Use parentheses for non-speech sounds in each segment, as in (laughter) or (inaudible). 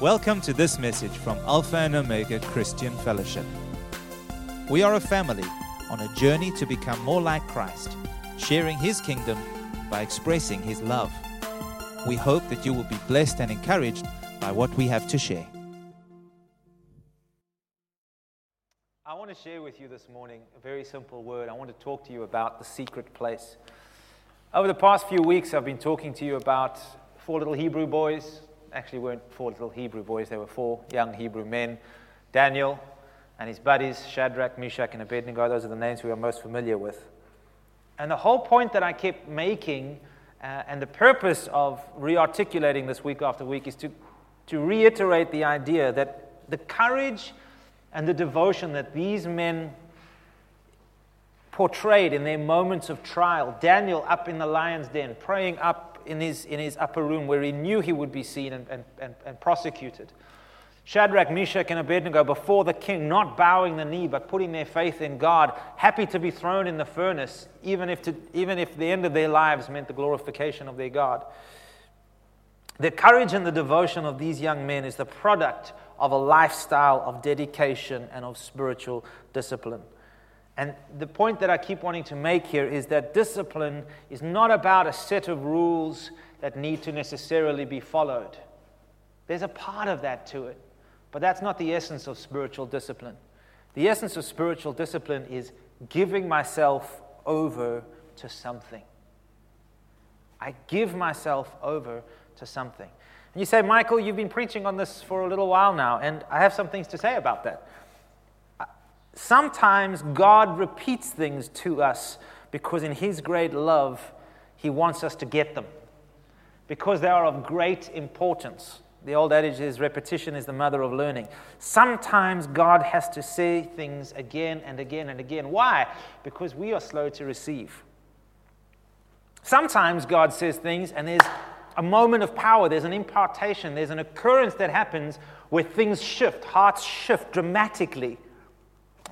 Welcome to this message from Alpha and Omega Christian Fellowship. We are a family on a journey to become more like Christ, sharing His kingdom by expressing His love. We hope that you will be blessed and encouraged by what we have to share. I want to share with you this morning a very simple word. I want to talk to you about the secret place. Over the past few weeks, I've been talking to you about four little Hebrew boys actually weren't four little Hebrew boys, they were four young Hebrew men Daniel and his buddies, Shadrach, Meshach, and Abednego. Those are the names we are most familiar with. And the whole point that I kept making, uh, and the purpose of re articulating this week after week, is to, to reiterate the idea that the courage and the devotion that these men portrayed in their moments of trial. Daniel up in the lion's den, praying up in his, in his upper room where he knew he would be seen and, and, and, and prosecuted. Shadrach, Meshach, and Abednego before the king, not bowing the knee, but putting their faith in God, happy to be thrown in the furnace, even if, to, even if the end of their lives meant the glorification of their God. The courage and the devotion of these young men is the product of a lifestyle of dedication and of spiritual discipline. And the point that I keep wanting to make here is that discipline is not about a set of rules that need to necessarily be followed. There's a part of that to it, but that's not the essence of spiritual discipline. The essence of spiritual discipline is giving myself over to something. I give myself over to something. And you say, Michael, you've been preaching on this for a little while now, and I have some things to say about that. Sometimes God repeats things to us because, in His great love, He wants us to get them because they are of great importance. The old adage is repetition is the mother of learning. Sometimes God has to say things again and again and again. Why? Because we are slow to receive. Sometimes God says things and there's a moment of power, there's an impartation, there's an occurrence that happens where things shift, hearts shift dramatically.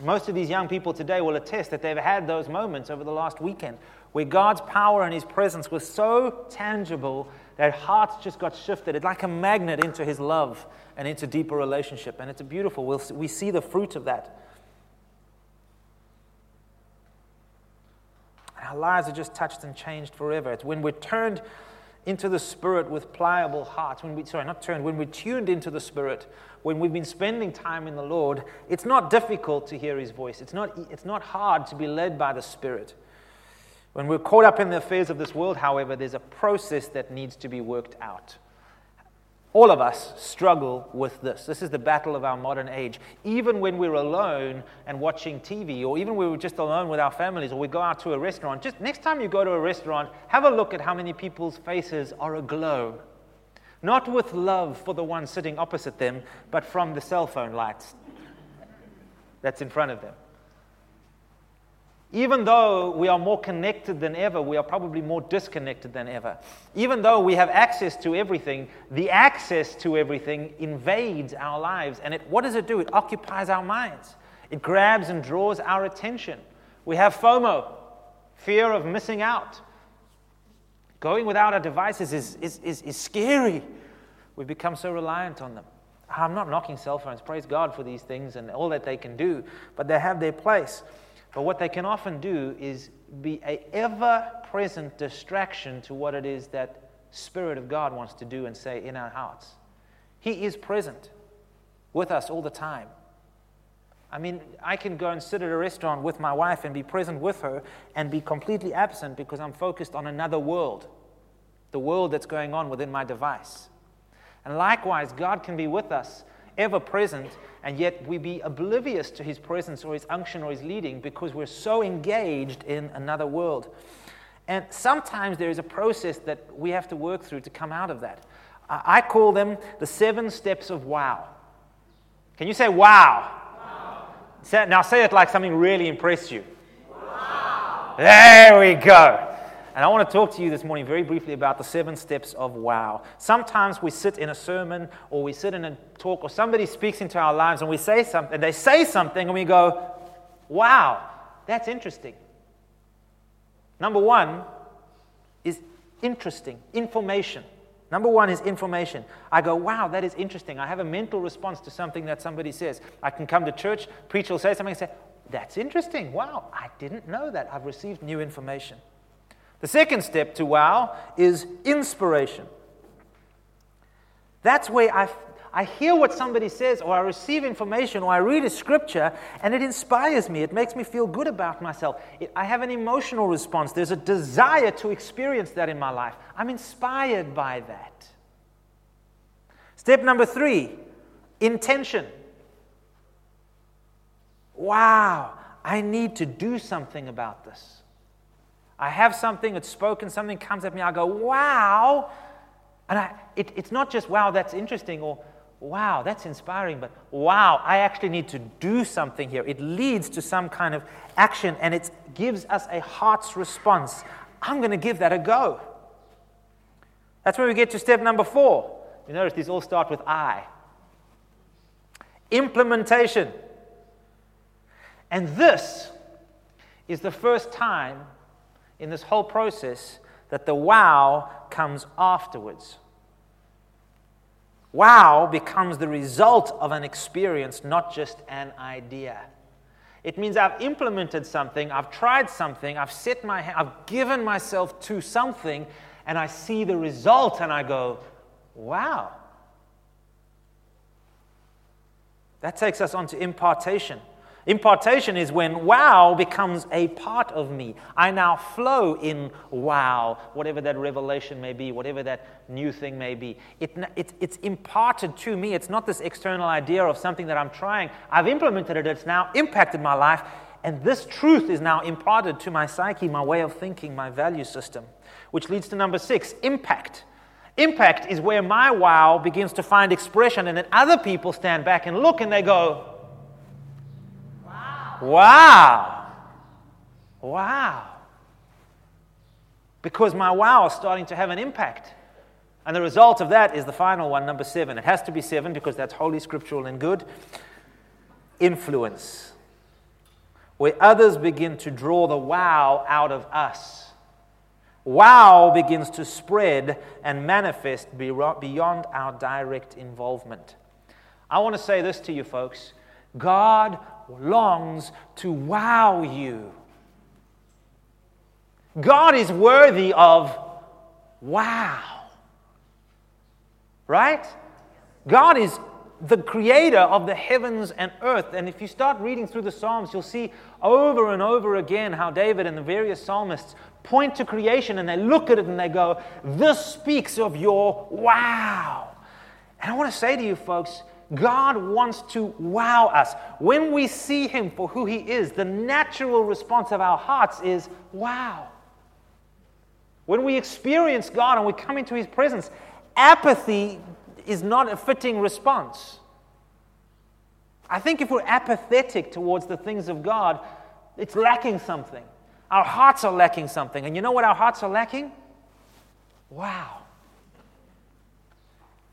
Most of these young people today will attest that they've had those moments over the last weekend where God's power and His presence was so tangible that hearts just got shifted. It's like a magnet into His love and into deeper relationship. And it's beautiful. We'll, we see the fruit of that. Our lives are just touched and changed forever. It's when we're turned into the Spirit with pliable hearts, when we, sorry, not turned, when we're tuned into the Spirit, when we've been spending time in the Lord, it's not difficult to hear His voice. It's not, it's not hard to be led by the Spirit. When we're caught up in the affairs of this world, however, there's a process that needs to be worked out. All of us struggle with this. This is the battle of our modern age. Even when we're alone and watching TV, or even when we're just alone with our families, or we go out to a restaurant, just next time you go to a restaurant, have a look at how many people's faces are aglow. Not with love for the one sitting opposite them, but from the cell phone lights that's in front of them. Even though we are more connected than ever, we are probably more disconnected than ever. Even though we have access to everything, the access to everything invades our lives. And it, what does it do? It occupies our minds, it grabs and draws our attention. We have FOMO, fear of missing out. Going without our devices is, is, is, is scary. We've become so reliant on them. I'm not knocking cell phones. Praise God for these things and all that they can do, but they have their place. But what they can often do is be a ever-present distraction to what it is that Spirit of God wants to do and say in our hearts. He is present with us all the time. I mean, I can go and sit at a restaurant with my wife and be present with her and be completely absent because I'm focused on another world, the world that's going on within my device. And likewise, God can be with us, ever present, and yet we be oblivious to his presence or his unction or his leading because we're so engaged in another world. And sometimes there is a process that we have to work through to come out of that. I call them the seven steps of wow. Can you say wow? wow. now say it like something really impressed you. Wow. There we go. And I want to talk to you this morning very briefly about the seven steps of wow. Sometimes we sit in a sermon or we sit in a talk or somebody speaks into our lives and we say something, they say something and we go, wow, that's interesting. Number one is interesting, information. Number one is information. I go, wow, that is interesting. I have a mental response to something that somebody says. I can come to church, preacher will say something, and say, that's interesting. Wow, I didn't know that. I've received new information. The second step to wow is inspiration. That's where I, I hear what somebody says, or I receive information, or I read a scripture, and it inspires me. It makes me feel good about myself. It, I have an emotional response. There's a desire to experience that in my life. I'm inspired by that. Step number three intention. Wow, I need to do something about this. I have something, it's spoken, something comes at me, I go, wow. And I, it, it's not just, wow, that's interesting, or wow, that's inspiring, but wow, I actually need to do something here. It leads to some kind of action and it gives us a heart's response. I'm going to give that a go. That's where we get to step number four. You notice these all start with I. Implementation. And this is the first time in this whole process that the wow comes afterwards. Wow becomes the result of an experience, not just an idea. It means I've implemented something, I've tried something, I've set my hand, I've given myself to something, and I see the result and I go, wow. That takes us on to impartation. Impartation is when wow becomes a part of me. I now flow in wow, whatever that revelation may be, whatever that new thing may be. It, it, it's imparted to me. It's not this external idea of something that I'm trying. I've implemented it, it's now impacted my life, and this truth is now imparted to my psyche, my way of thinking, my value system. Which leads to number six impact. Impact is where my wow begins to find expression, and then other people stand back and look and they go, Wow. Wow. Because my wow is starting to have an impact. And the result of that is the final one, number seven. It has to be seven because that's holy, scriptural, and good. Influence. Where others begin to draw the wow out of us. Wow begins to spread and manifest beyond our direct involvement. I want to say this to you, folks. God longs to wow you. God is worthy of wow. Right? God is the creator of the heavens and earth. And if you start reading through the Psalms, you'll see over and over again how David and the various psalmists point to creation and they look at it and they go, This speaks of your wow. And I want to say to you, folks, God wants to wow us. When we see Him for who He is, the natural response of our hearts is wow. When we experience God and we come into His presence, apathy is not a fitting response. I think if we're apathetic towards the things of God, it's lacking something. Our hearts are lacking something. And you know what our hearts are lacking? Wow.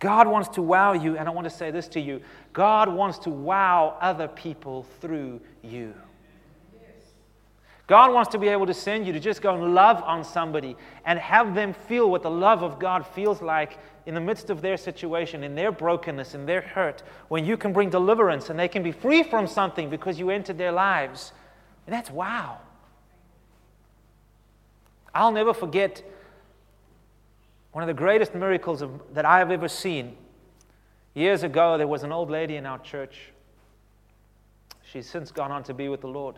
God wants to wow you, and I want to say this to you God wants to wow other people through you. God wants to be able to send you to just go and love on somebody and have them feel what the love of God feels like in the midst of their situation, in their brokenness, in their hurt, when you can bring deliverance and they can be free from something because you entered their lives. And that's wow. I'll never forget one of the greatest miracles of, that I have ever seen. Years ago, there was an old lady in our church. She's since gone on to be with the Lord.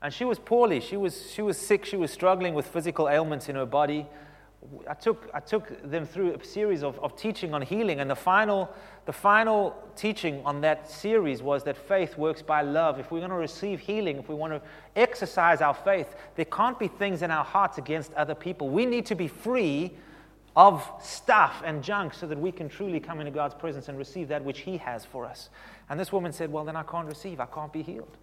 And she was poorly. She was, she was sick. She was struggling with physical ailments in her body. I took, I took them through a series of, of teaching on healing, and the final, the final teaching on that series was that faith works by love. If we're going to receive healing, if we want to exercise our faith, there can't be things in our hearts against other people. We need to be free of stuff and junk so that we can truly come into God's presence and receive that which He has for us. And this woman said, Well, then I can't receive, I can't be healed.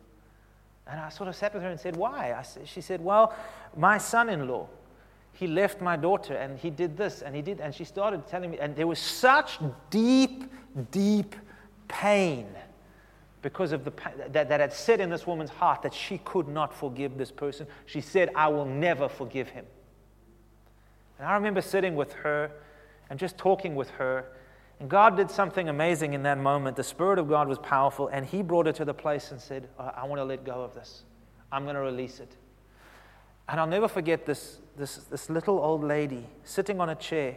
And I sort of sat with her and said, Why? She said, Well, my son in law he left my daughter and he did this and he did and she started telling me and there was such deep deep pain because of the that, that had set in this woman's heart that she could not forgive this person she said i will never forgive him And I remember sitting with her and just talking with her. And God did something amazing in that moment. The Spirit of God was powerful, and He brought her to the place and said, I want to let go of this. I'm going to release it. And I'll never forget this, this, this little old lady sitting on a chair,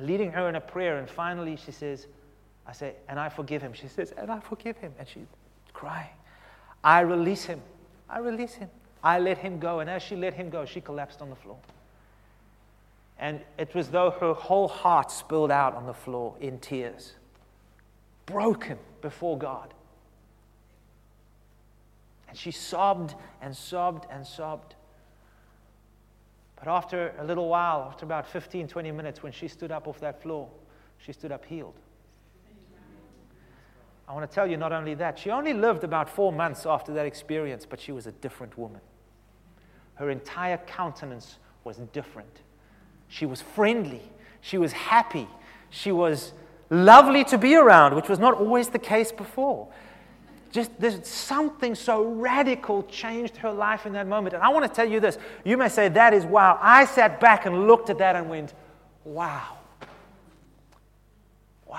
leading her in a prayer. And finally, she says, I say, and I forgive him. She says, and I forgive him. And she's crying. I release him. I release him. I let him go. And as she let him go, she collapsed on the floor. And it was though her whole heart spilled out on the floor in tears, broken before God. And she sobbed and sobbed and sobbed. But after a little while, after about 15, 20 minutes, when she stood up off that floor, she stood up healed. I want to tell you not only that, she only lived about four months after that experience, but she was a different woman. Her entire countenance was different. She was friendly, she was happy, she was lovely to be around, which was not always the case before just there's something so radical changed her life in that moment. And I want to tell you this. You may say, that is wow. I sat back and looked at that and went, wow. Wow.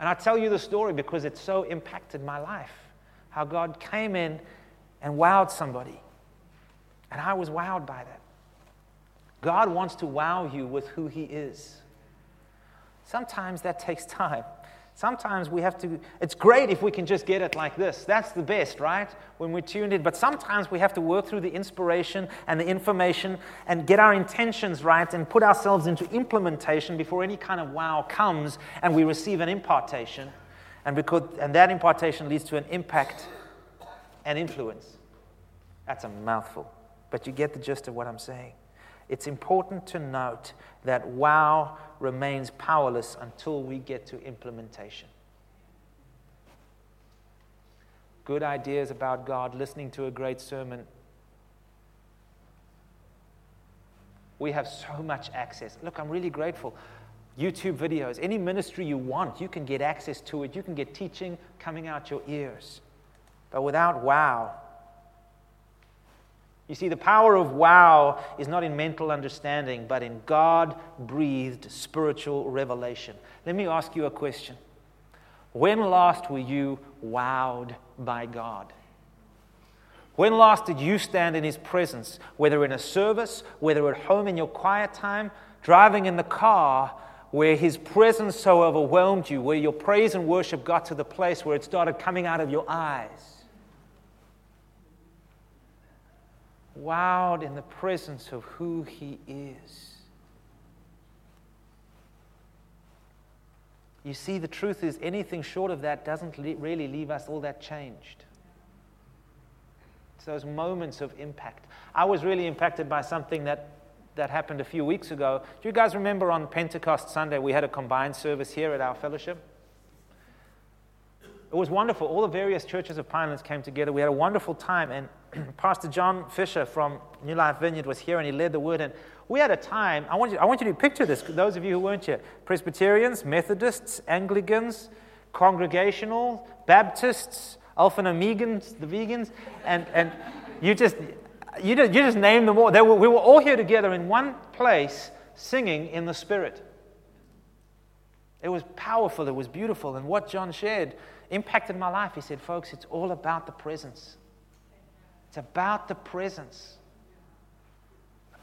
And I tell you the story because it so impacted my life. How God came in and wowed somebody. And I was wowed by that. God wants to wow you with who He is. Sometimes that takes time. Sometimes we have to, it's great if we can just get it like this. That's the best, right? When we're tuned in. But sometimes we have to work through the inspiration and the information and get our intentions right and put ourselves into implementation before any kind of wow comes and we receive an impartation. And, because, and that impartation leads to an impact and influence. That's a mouthful. But you get the gist of what I'm saying. It's important to note that wow remains powerless until we get to implementation. Good ideas about God, listening to a great sermon. We have so much access. Look, I'm really grateful. YouTube videos, any ministry you want, you can get access to it. You can get teaching coming out your ears. But without wow, you see, the power of wow is not in mental understanding, but in God breathed spiritual revelation. Let me ask you a question. When last were you wowed by God? When last did you stand in His presence, whether in a service, whether at home in your quiet time, driving in the car, where His presence so overwhelmed you, where your praise and worship got to the place where it started coming out of your eyes? Wowed in the presence of who He is. You see, the truth is, anything short of that doesn't le- really leave us all that changed. It's those moments of impact. I was really impacted by something that, that happened a few weeks ago. Do you guys remember on Pentecost Sunday we had a combined service here at our fellowship? It was wonderful. All the various churches of Pinelands came together. We had a wonderful time, and (clears throat) Pastor John Fisher from New Life Vineyard was here and he led the word. And we had a time, I want you, I want you to picture this, those of you who weren't here Presbyterians, Methodists, Anglicans, Congregational, Baptists, Alpha and Omegans, the vegans, and, and you, just, you, just, you just name them all. Were, we were all here together in one place singing in the Spirit. It was powerful, it was beautiful. And what John shared impacted my life. He said, Folks, it's all about the presence. It's about the presence.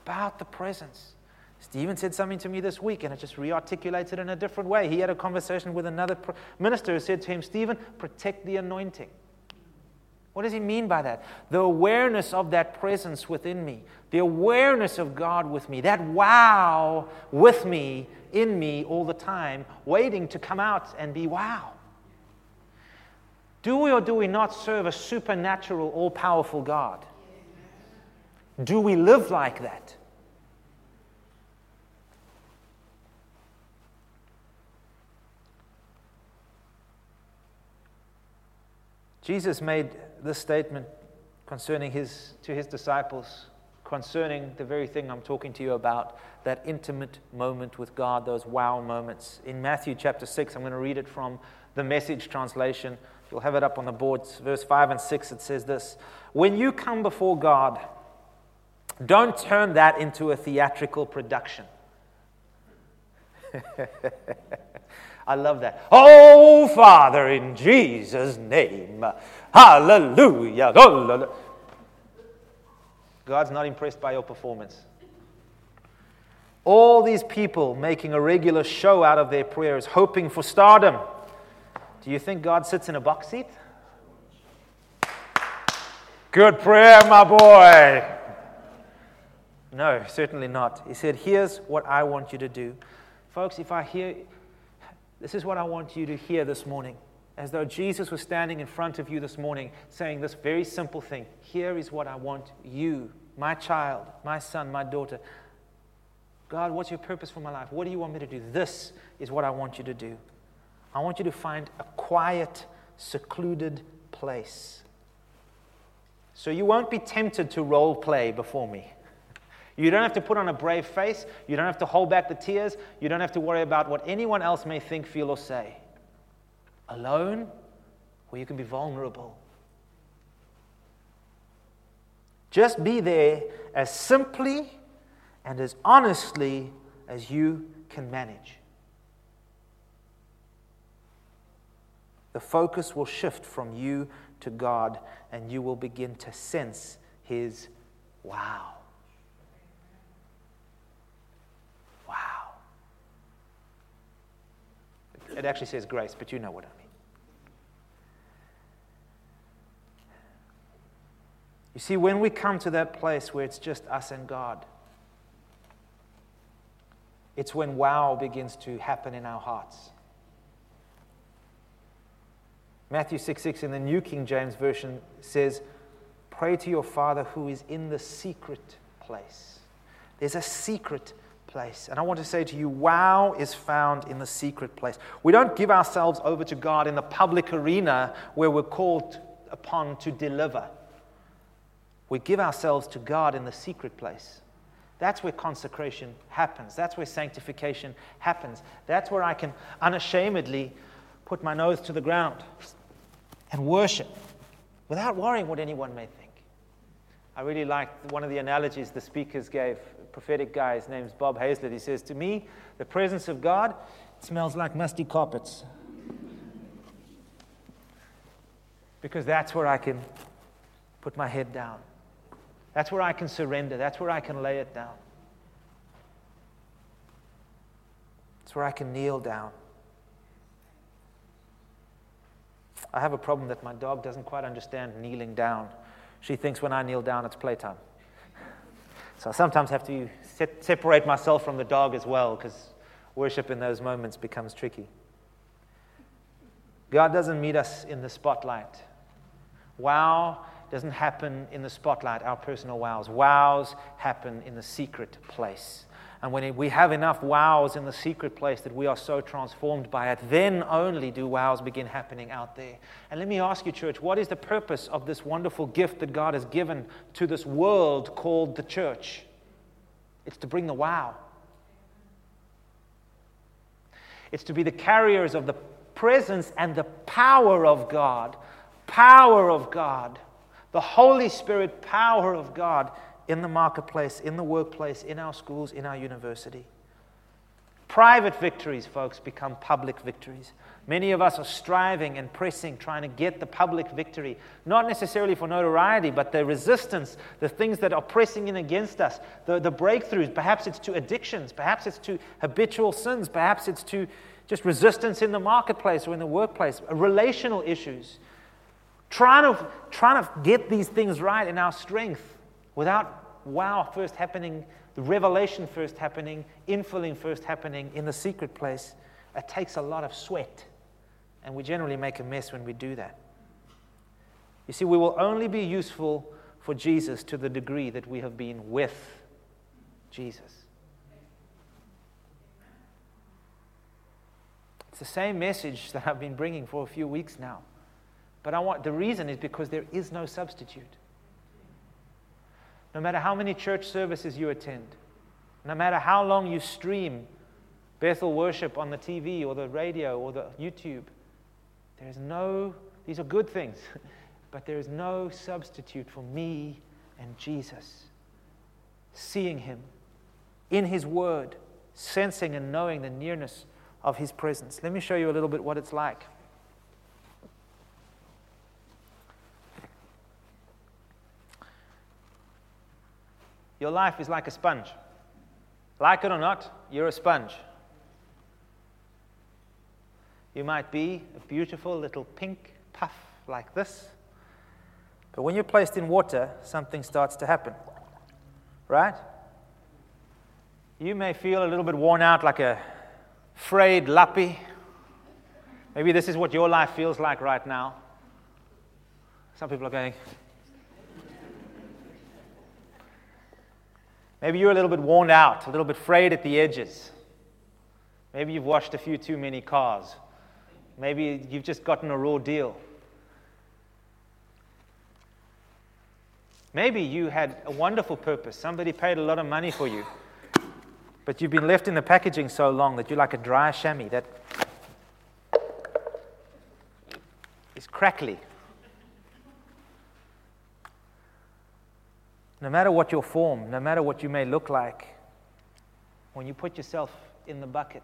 About the presence. Stephen said something to me this week, and it just rearticulated in a different way. He had a conversation with another minister who said to him, Stephen, protect the anointing. What does he mean by that? The awareness of that presence within me, the awareness of God with me, that wow with me, in me all the time, waiting to come out and be wow. Do we or do we not serve a supernatural, all powerful God? Do we live like that? Jesus made this statement concerning his, to his disciples concerning the very thing I'm talking to you about that intimate moment with God, those wow moments. In Matthew chapter 6, I'm going to read it from the message translation. You'll have it up on the boards. Verse 5 and 6, it says this When you come before God, Don't turn that into a theatrical production. (laughs) I love that. Oh, Father, in Jesus' name. Hallelujah. God's not impressed by your performance. All these people making a regular show out of their prayers, hoping for stardom. Do you think God sits in a box seat? Good prayer, my boy. No, certainly not. He said, Here's what I want you to do. Folks, if I hear, this is what I want you to hear this morning. As though Jesus was standing in front of you this morning saying this very simple thing Here is what I want you, my child, my son, my daughter. God, what's your purpose for my life? What do you want me to do? This is what I want you to do. I want you to find a quiet, secluded place. So you won't be tempted to role play before me. You don't have to put on a brave face. You don't have to hold back the tears. You don't have to worry about what anyone else may think, feel, or say. Alone, where you can be vulnerable. Just be there as simply and as honestly as you can manage. The focus will shift from you to God, and you will begin to sense His wow. Wow. It actually says grace, but you know what I mean. You see, when we come to that place where it's just us and God, it's when wow begins to happen in our hearts. Matthew 6 6 in the New King James Version says, Pray to your Father who is in the secret place. There's a secret place. And I want to say to you, wow is found in the secret place. We don't give ourselves over to God in the public arena where we're called upon to deliver. We give ourselves to God in the secret place. That's where consecration happens. That's where sanctification happens. That's where I can unashamedly put my nose to the ground and worship without worrying what anyone may think. I really liked one of the analogies the speakers gave. Prophetic guy, his name's Bob Hazlett. He says, To me, the presence of God smells like musty carpets. Because that's where I can put my head down. That's where I can surrender. That's where I can lay it down. It's where I can kneel down. I have a problem that my dog doesn't quite understand kneeling down. She thinks when I kneel down, it's playtime. So I sometimes have to set, separate myself from the dog as well because worship in those moments becomes tricky. God doesn't meet us in the spotlight. Wow doesn't happen in the spotlight, our personal wows. Wows happen in the secret place. And when we have enough wows in the secret place that we are so transformed by it, then only do wows begin happening out there. And let me ask you, church, what is the purpose of this wonderful gift that God has given to this world called the church? It's to bring the wow. It's to be the carriers of the presence and the power of God. Power of God. The Holy Spirit power of God in the marketplace, in the workplace, in our schools, in our university. Private victories, folks, become public victories. Many of us are striving and pressing, trying to get the public victory, not necessarily for notoriety, but the resistance, the things that are pressing in against us, the, the breakthroughs. Perhaps it's to addictions, perhaps it's to habitual sins, perhaps it's to just resistance in the marketplace or in the workplace, uh, relational issues. Trying to, trying to get these things right in our strength without wow first happening, the revelation first happening, infilling first happening in the secret place, it takes a lot of sweat. And we generally make a mess when we do that. You see, we will only be useful for Jesus to the degree that we have been with Jesus. It's the same message that I've been bringing for a few weeks now. But I want the reason is because there is no substitute. No matter how many church services you attend, no matter how long you stream Bethel worship on the TV or the radio or the YouTube, there is no, these are good things, (laughs) but there is no substitute for me and Jesus. seeing Him in His Word, sensing and knowing the nearness of His presence. Let me show you a little bit what it's like. Your life is like a sponge. Like it or not, you're a sponge. You might be a beautiful little pink puff like this, but when you're placed in water, something starts to happen. Right? You may feel a little bit worn out, like a frayed lappy. Maybe this is what your life feels like right now. Some people are going, Maybe you're a little bit worn out, a little bit frayed at the edges. Maybe you've washed a few too many cars. Maybe you've just gotten a raw deal. Maybe you had a wonderful purpose. Somebody paid a lot of money for you. But you've been left in the packaging so long that you're like a dry chamois that is crackly. No matter what your form, no matter what you may look like, when you put yourself in the bucket,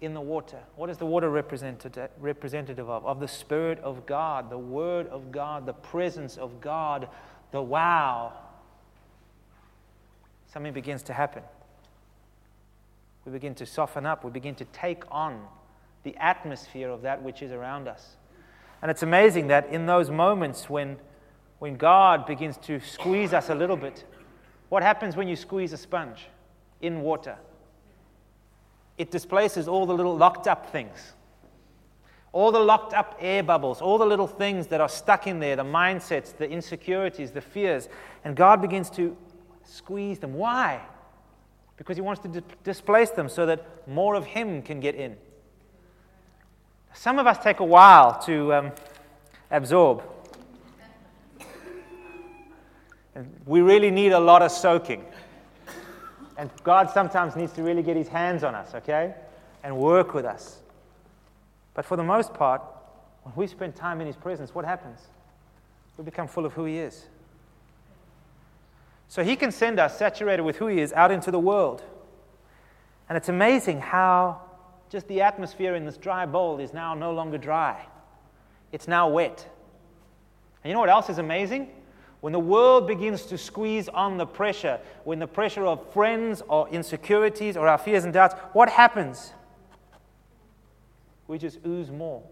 in the water, what is the water representative of? Of the Spirit of God, the Word of God, the presence of God, the wow. Something begins to happen. We begin to soften up, we begin to take on the atmosphere of that which is around us. And it's amazing that in those moments when when God begins to squeeze us a little bit, what happens when you squeeze a sponge in water? It displaces all the little locked up things, all the locked up air bubbles, all the little things that are stuck in there the mindsets, the insecurities, the fears. And God begins to squeeze them. Why? Because He wants to di- displace them so that more of Him can get in. Some of us take a while to um, absorb. And we really need a lot of soaking. And God sometimes needs to really get his hands on us, okay? And work with us. But for the most part, when we spend time in his presence, what happens? We become full of who he is. So he can send us, saturated with who he is, out into the world. And it's amazing how just the atmosphere in this dry bowl is now no longer dry, it's now wet. And you know what else is amazing? When the world begins to squeeze on the pressure, when the pressure of friends or insecurities or our fears and doubts, what happens? We just ooze more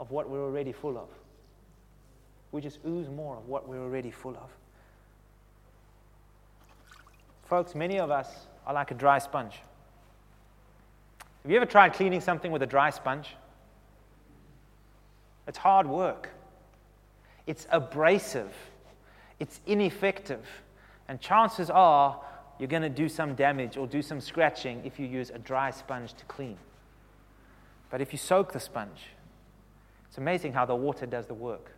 of what we're already full of. We just ooze more of what we're already full of. Folks, many of us are like a dry sponge. Have you ever tried cleaning something with a dry sponge? It's hard work, it's abrasive. It's ineffective. And chances are you're going to do some damage or do some scratching if you use a dry sponge to clean. But if you soak the sponge, it's amazing how the water does the work.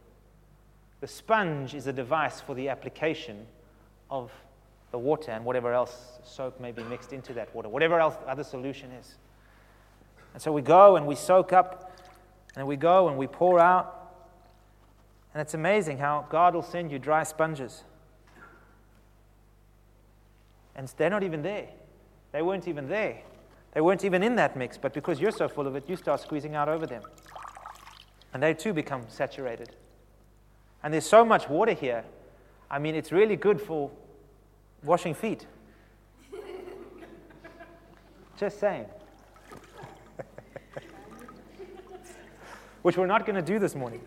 The sponge is a device for the application of the water and whatever else soap may be mixed into that water, whatever else the other solution is. And so we go and we soak up, and we go and we pour out, and it's amazing how God will send you dry sponges. And they're not even there. They weren't even there. They weren't even in that mix, but because you're so full of it, you start squeezing out over them. And they too become saturated. And there's so much water here. I mean, it's really good for washing feet. (laughs) Just saying. (laughs) Which we're not going to do this morning.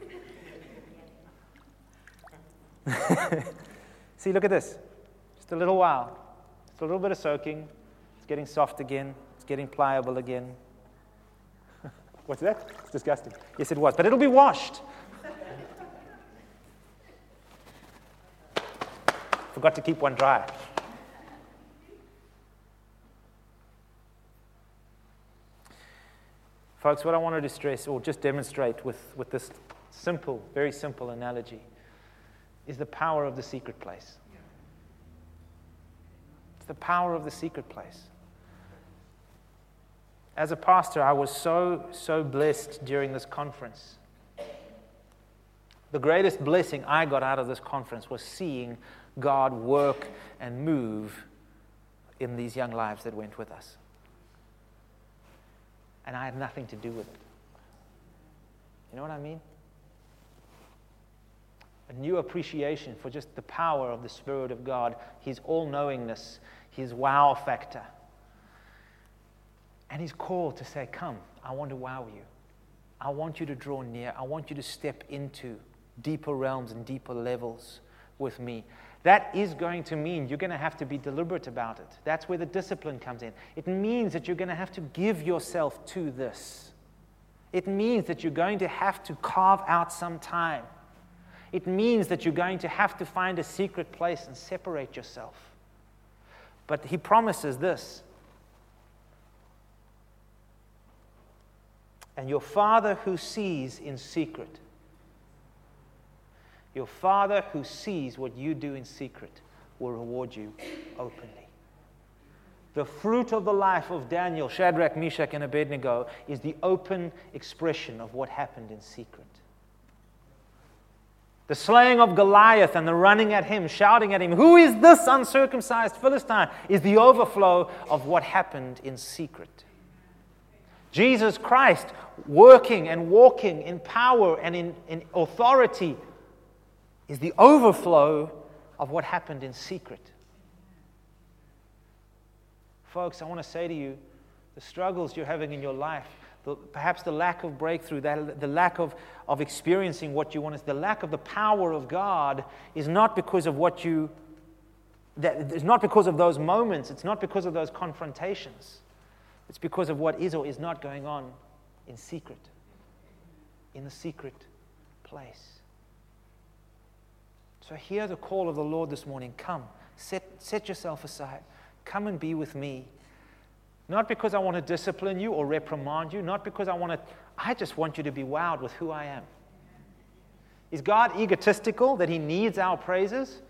(laughs) See, look at this. Just a little while. Just a little bit of soaking. It's getting soft again. It's getting pliable again. (laughs) What's that? It's disgusting. Yes, it was. But it'll be washed. (laughs) Forgot to keep one dry. Folks, what I wanted to stress or just demonstrate with, with this simple, very simple analogy is the power of the secret place. It's the power of the secret place. As a pastor, I was so, so blessed during this conference. The greatest blessing I got out of this conference was seeing God work and move in these young lives that went with us. And I had nothing to do with it. You know what I mean? A new appreciation for just the power of the Spirit of God, His all knowingness, His wow factor. And His call to say, Come, I want to wow you. I want you to draw near. I want you to step into deeper realms and deeper levels with me. That is going to mean you're going to have to be deliberate about it. That's where the discipline comes in. It means that you're going to have to give yourself to this. It means that you're going to have to carve out some time. It means that you're going to have to find a secret place and separate yourself. But he promises this. And your Father who sees in secret your Father who sees what you do in secret will reward you openly. The fruit of the life of Daniel, Shadrach, Meshach, and Abednego is the open expression of what happened in secret. The slaying of Goliath and the running at him, shouting at him, Who is this uncircumcised Philistine? is the overflow of what happened in secret. Jesus Christ working and walking in power and in, in authority is the overflow of what happened in secret. Folks, I want to say to you the struggles you're having in your life, the, perhaps the lack of breakthrough, that, the lack of, of experiencing what you want, is the lack of the power of God is not because of what you, that, it's not because of those moments, it's not because of those confrontations. It's because of what is or is not going on in secret, in the secret place. So hear the call of the Lord this morning. Come, set, set yourself aside. Come and be with me. Not because I want to discipline you or reprimand you, not because I want to, I just want you to be wowed with who I am. Is God egotistical that He needs our praises?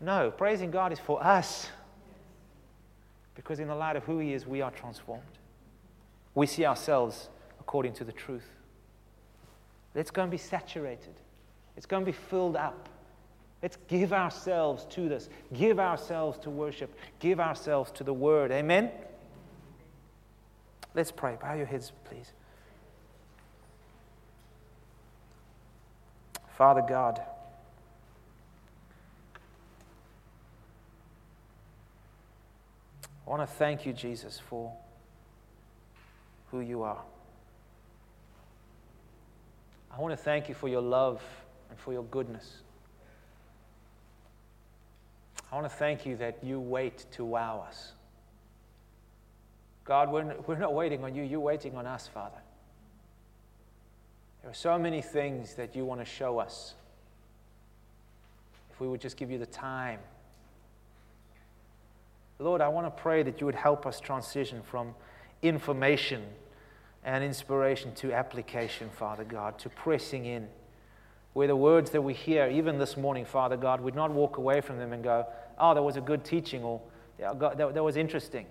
No, praising God is for us. Because in the light of who He is, we are transformed. We see ourselves according to the truth. Let's go and be saturated, it's going to be filled up. Let's give ourselves to this. Give ourselves to worship. Give ourselves to the word. Amen? Let's pray. Bow your heads, please. Father God, I want to thank you, Jesus, for who you are. I want to thank you for your love and for your goodness. I want to thank you that you wait to wow us. God, we're, we're not waiting on you, you're waiting on us, Father. There are so many things that you want to show us. If we would just give you the time. Lord, I want to pray that you would help us transition from information and inspiration to application, Father God, to pressing in where the words that we hear, even this morning, Father God, we'd not walk away from them and go, oh, that was a good teaching or that was interesting.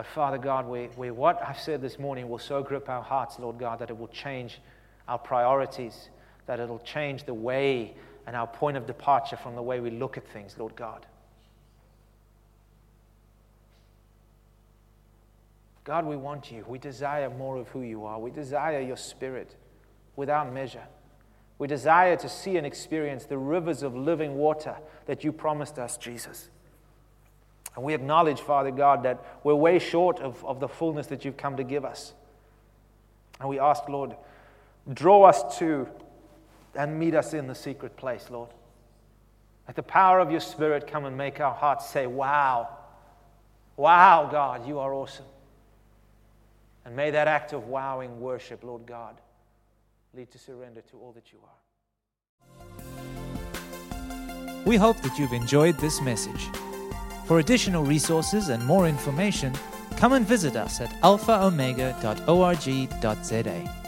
But Father God, we, we, what I've said this morning will so grip our hearts, Lord God, that it will change our priorities, that it'll change the way and our point of departure from the way we look at things, Lord God. God, we want you. We desire more of who you are. We desire your spirit without measure. We desire to see and experience the rivers of living water that you promised us, Jesus. And we acknowledge, Father God, that we're way short of, of the fullness that you've come to give us. And we ask, Lord, draw us to and meet us in the secret place, Lord. Let the power of your Spirit come and make our hearts say, Wow, wow, God, you are awesome. And may that act of wowing worship, Lord God, lead to surrender to all that you are. We hope that you've enjoyed this message. For additional resources and more information, come and visit us at alphaomega.org.za.